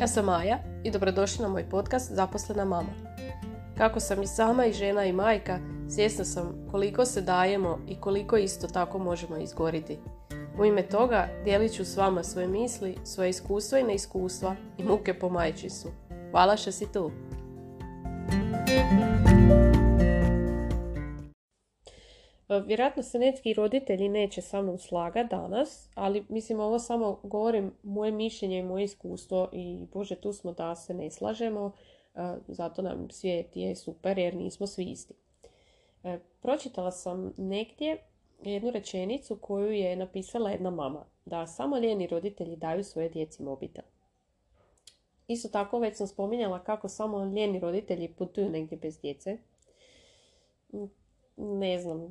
Ja sam Maja i dobrodošli na moj podcast Zaposlena mama. Kako sam i sama i žena i majka, svjesna sam koliko se dajemo i koliko isto tako možemo izgoriti. U ime toga dijelit ću s vama svoje misli, svoje iskustva i neiskustva i muke po majčinstvu. Hvala što si tu! Vjerojatno se neki roditelji neće sa mnom slagati danas, ali mislim ovo samo govorim moje mišljenje i moje iskustvo i bože tu smo da se ne slažemo, zato nam svijet je super jer nismo svi isti. E, pročitala sam negdje jednu rečenicu koju je napisala jedna mama, da samo lijeni roditelji daju svoje djeci mobitel. Isto tako već sam spominjala kako samo lijeni roditelji putuju negdje bez djece ne znam, e,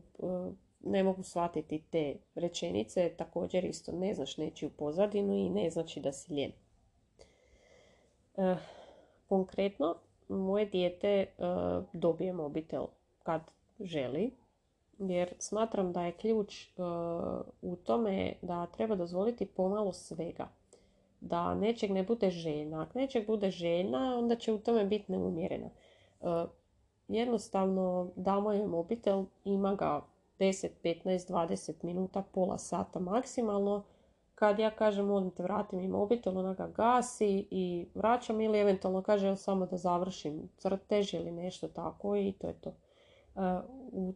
ne mogu shvatiti te rečenice, također isto ne znaš u pozadinu i ne znači da si lijen. E, konkretno, moje dijete e, dobije mobitel kad želi, jer smatram da je ključ u tome da treba dozvoliti pomalo svega. Da nečeg ne bude željna. Ako nečeg bude željna, onda će u tome biti neumjerena jednostavno damo je mobitel, ima ga 10, 15, 20 minuta, pola sata maksimalno. Kad ja kažem molim te vrati mi mobitel, ona ga gasi i vraćam ili eventualno kaže samo da završim crtež ili nešto tako i to je to. E, u,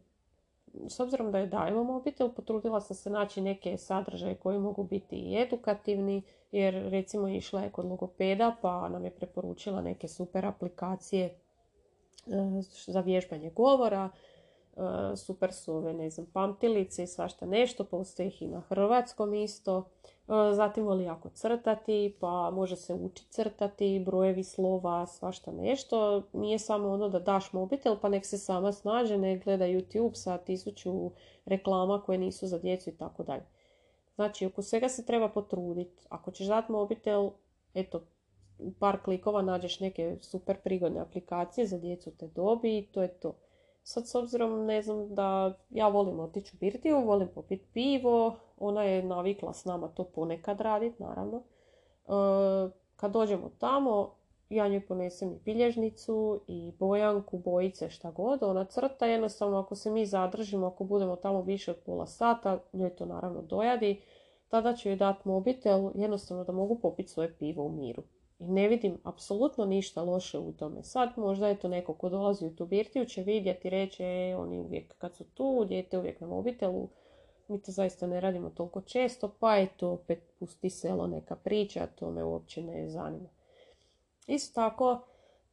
s obzirom da je dajemo mobitel, potrudila sam se naći neke sadržaje koji mogu biti i edukativni, jer recimo išla je kod logopeda pa nam je preporučila neke super aplikacije za vježbanje govora, e, super su ne znam, pamtilice i svašta nešto, postoji ih i na hrvatskom isto. E, zatim voli jako crtati, pa može se učiti crtati, brojevi slova, svašta nešto. Nije samo ono da daš mobitel pa nek se sama snađe, ne gleda YouTube sa tisuću reklama koje nisu za djecu i tako dalje. Znači, oko svega se treba potruditi. Ako ćeš dati mobitel, eto, par klikova nađeš neke super prigodne aplikacije za djecu te dobi i to je to. Sad s obzirom, ne znam, da ja volim otići u birtiju, volim popiti pivo, ona je navikla s nama to ponekad raditi, naravno. E, kad dođemo tamo, ja njoj ponesem i bilježnicu i bojanku, bojice, šta god, ona crta, jednostavno ako se mi zadržimo, ako budemo tamo više od pola sata, njoj to naravno dojadi, tada ću joj dati mobitel, jednostavno da mogu popiti svoje pivo u miru. I ne vidim apsolutno ništa loše u tome. Sad možda je to neko ko dolazi u tu birtiju će vidjeti i reći e, oni uvijek kad su tu, dijete uvijek na mobitelu. Mi to zaista ne radimo toliko često, pa je to opet pusti selo neka priča, to me uopće ne zanima. Isto tako,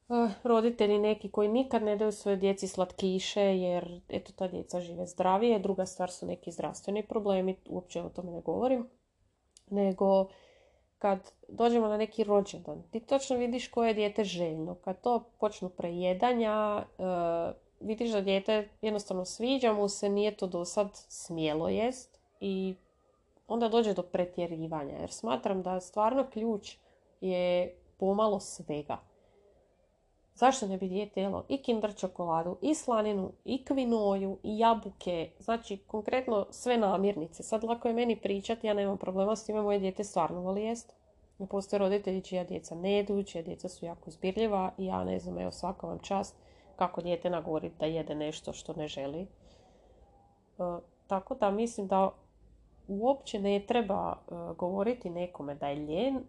eh, roditelji neki koji nikad ne daju svoje djeci slatkiše jer eto ta djeca žive zdravije. Druga stvar su neki zdravstveni problemi, uopće o tome ne govorim. Nego kad dođemo na neki rođendan, ti točno vidiš koje je dijete željno. Kad to počnu prejedanja, e, vidiš da dijete jednostavno sviđa mu se, nije to do sad smjelo jest i onda dođe do pretjerivanja. Jer smatram da stvarno ključ je pomalo svega. Zašto ne bi dijete jelo i kinder čokoladu, i slaninu, i kvinoju, i jabuke, znači konkretno sve namirnice. Sad lako je meni pričati, ja nemam problema s time, moje dijete stvarno voli jest. Postoje roditelji čija djeca ne jedu, čija djeca su jako zbirljiva i ja ne znam, evo svaka vam čast kako dijete nagovori da jede nešto što ne želi. E, tako da mislim da uopće ne treba e, govoriti nekome da je ljen, e,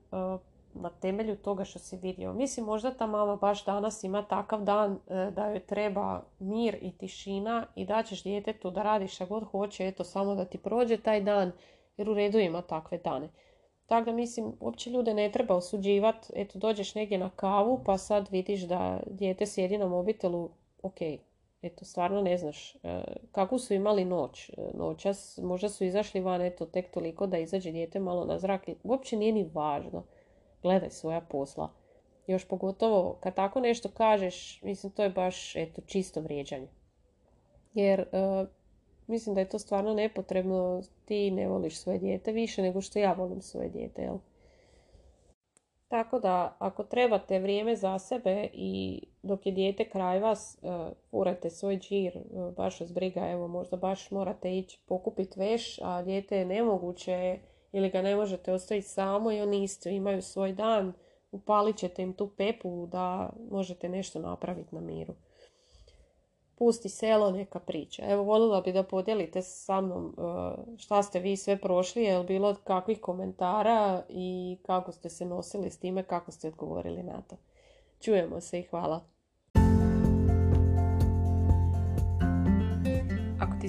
na temelju toga što si vidio. Mislim, možda ta mama baš danas ima takav dan e, da joj treba mir i tišina i da ćeš djetetu da radi šta god hoće, eto, samo da ti prođe taj dan, jer u redu ima takve dane. Tako da mislim, uopće ljude ne treba osuđivati, eto, dođeš negdje na kavu pa sad vidiš da dijete sjedi na mobitelu, ok, eto, stvarno ne znaš e, kako su imali noć. E, noćas možda su izašli van, eto, tek toliko da izađe dijete malo na zrak. Uopće nije ni važno gledaj svoja posla. Još pogotovo kad tako nešto kažeš, mislim to je baš eto, čisto vrijeđanje. Jer uh, mislim da je to stvarno nepotrebno, ti ne voliš svoje dijete više nego što ja volim svoje dijete, jel? Tako da, ako trebate vrijeme za sebe i dok je dijete kraj vas, uh, svoj džir, uh, baš vas briga, evo možda baš morate ići pokupiti veš, a dijete je nemoguće ili ga ne možete ostaviti samo i oni isto imaju svoj dan, upalit ćete im tu pepu da možete nešto napraviti na miru. Pusti selo, neka priča. Evo, voljela bi da podijelite sa mnom e, šta ste vi sve prošli, je li bilo kakvih komentara i kako ste se nosili s time, kako ste odgovorili na to. Čujemo se i hvala.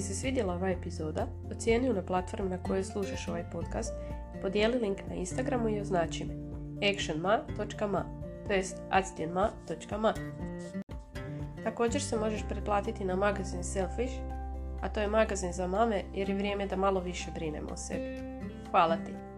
Se svidjela ova epizoda, ocijeni na platformi na kojoj slušaš ovaj podcast i podijeli link na Instagramu i označi me actionma.ma to jest actionma.ma Također se možeš pretplatiti na magazin Selfish, a to je magazin za mame jer je vrijeme da malo više brinemo o sebi. Hvala ti!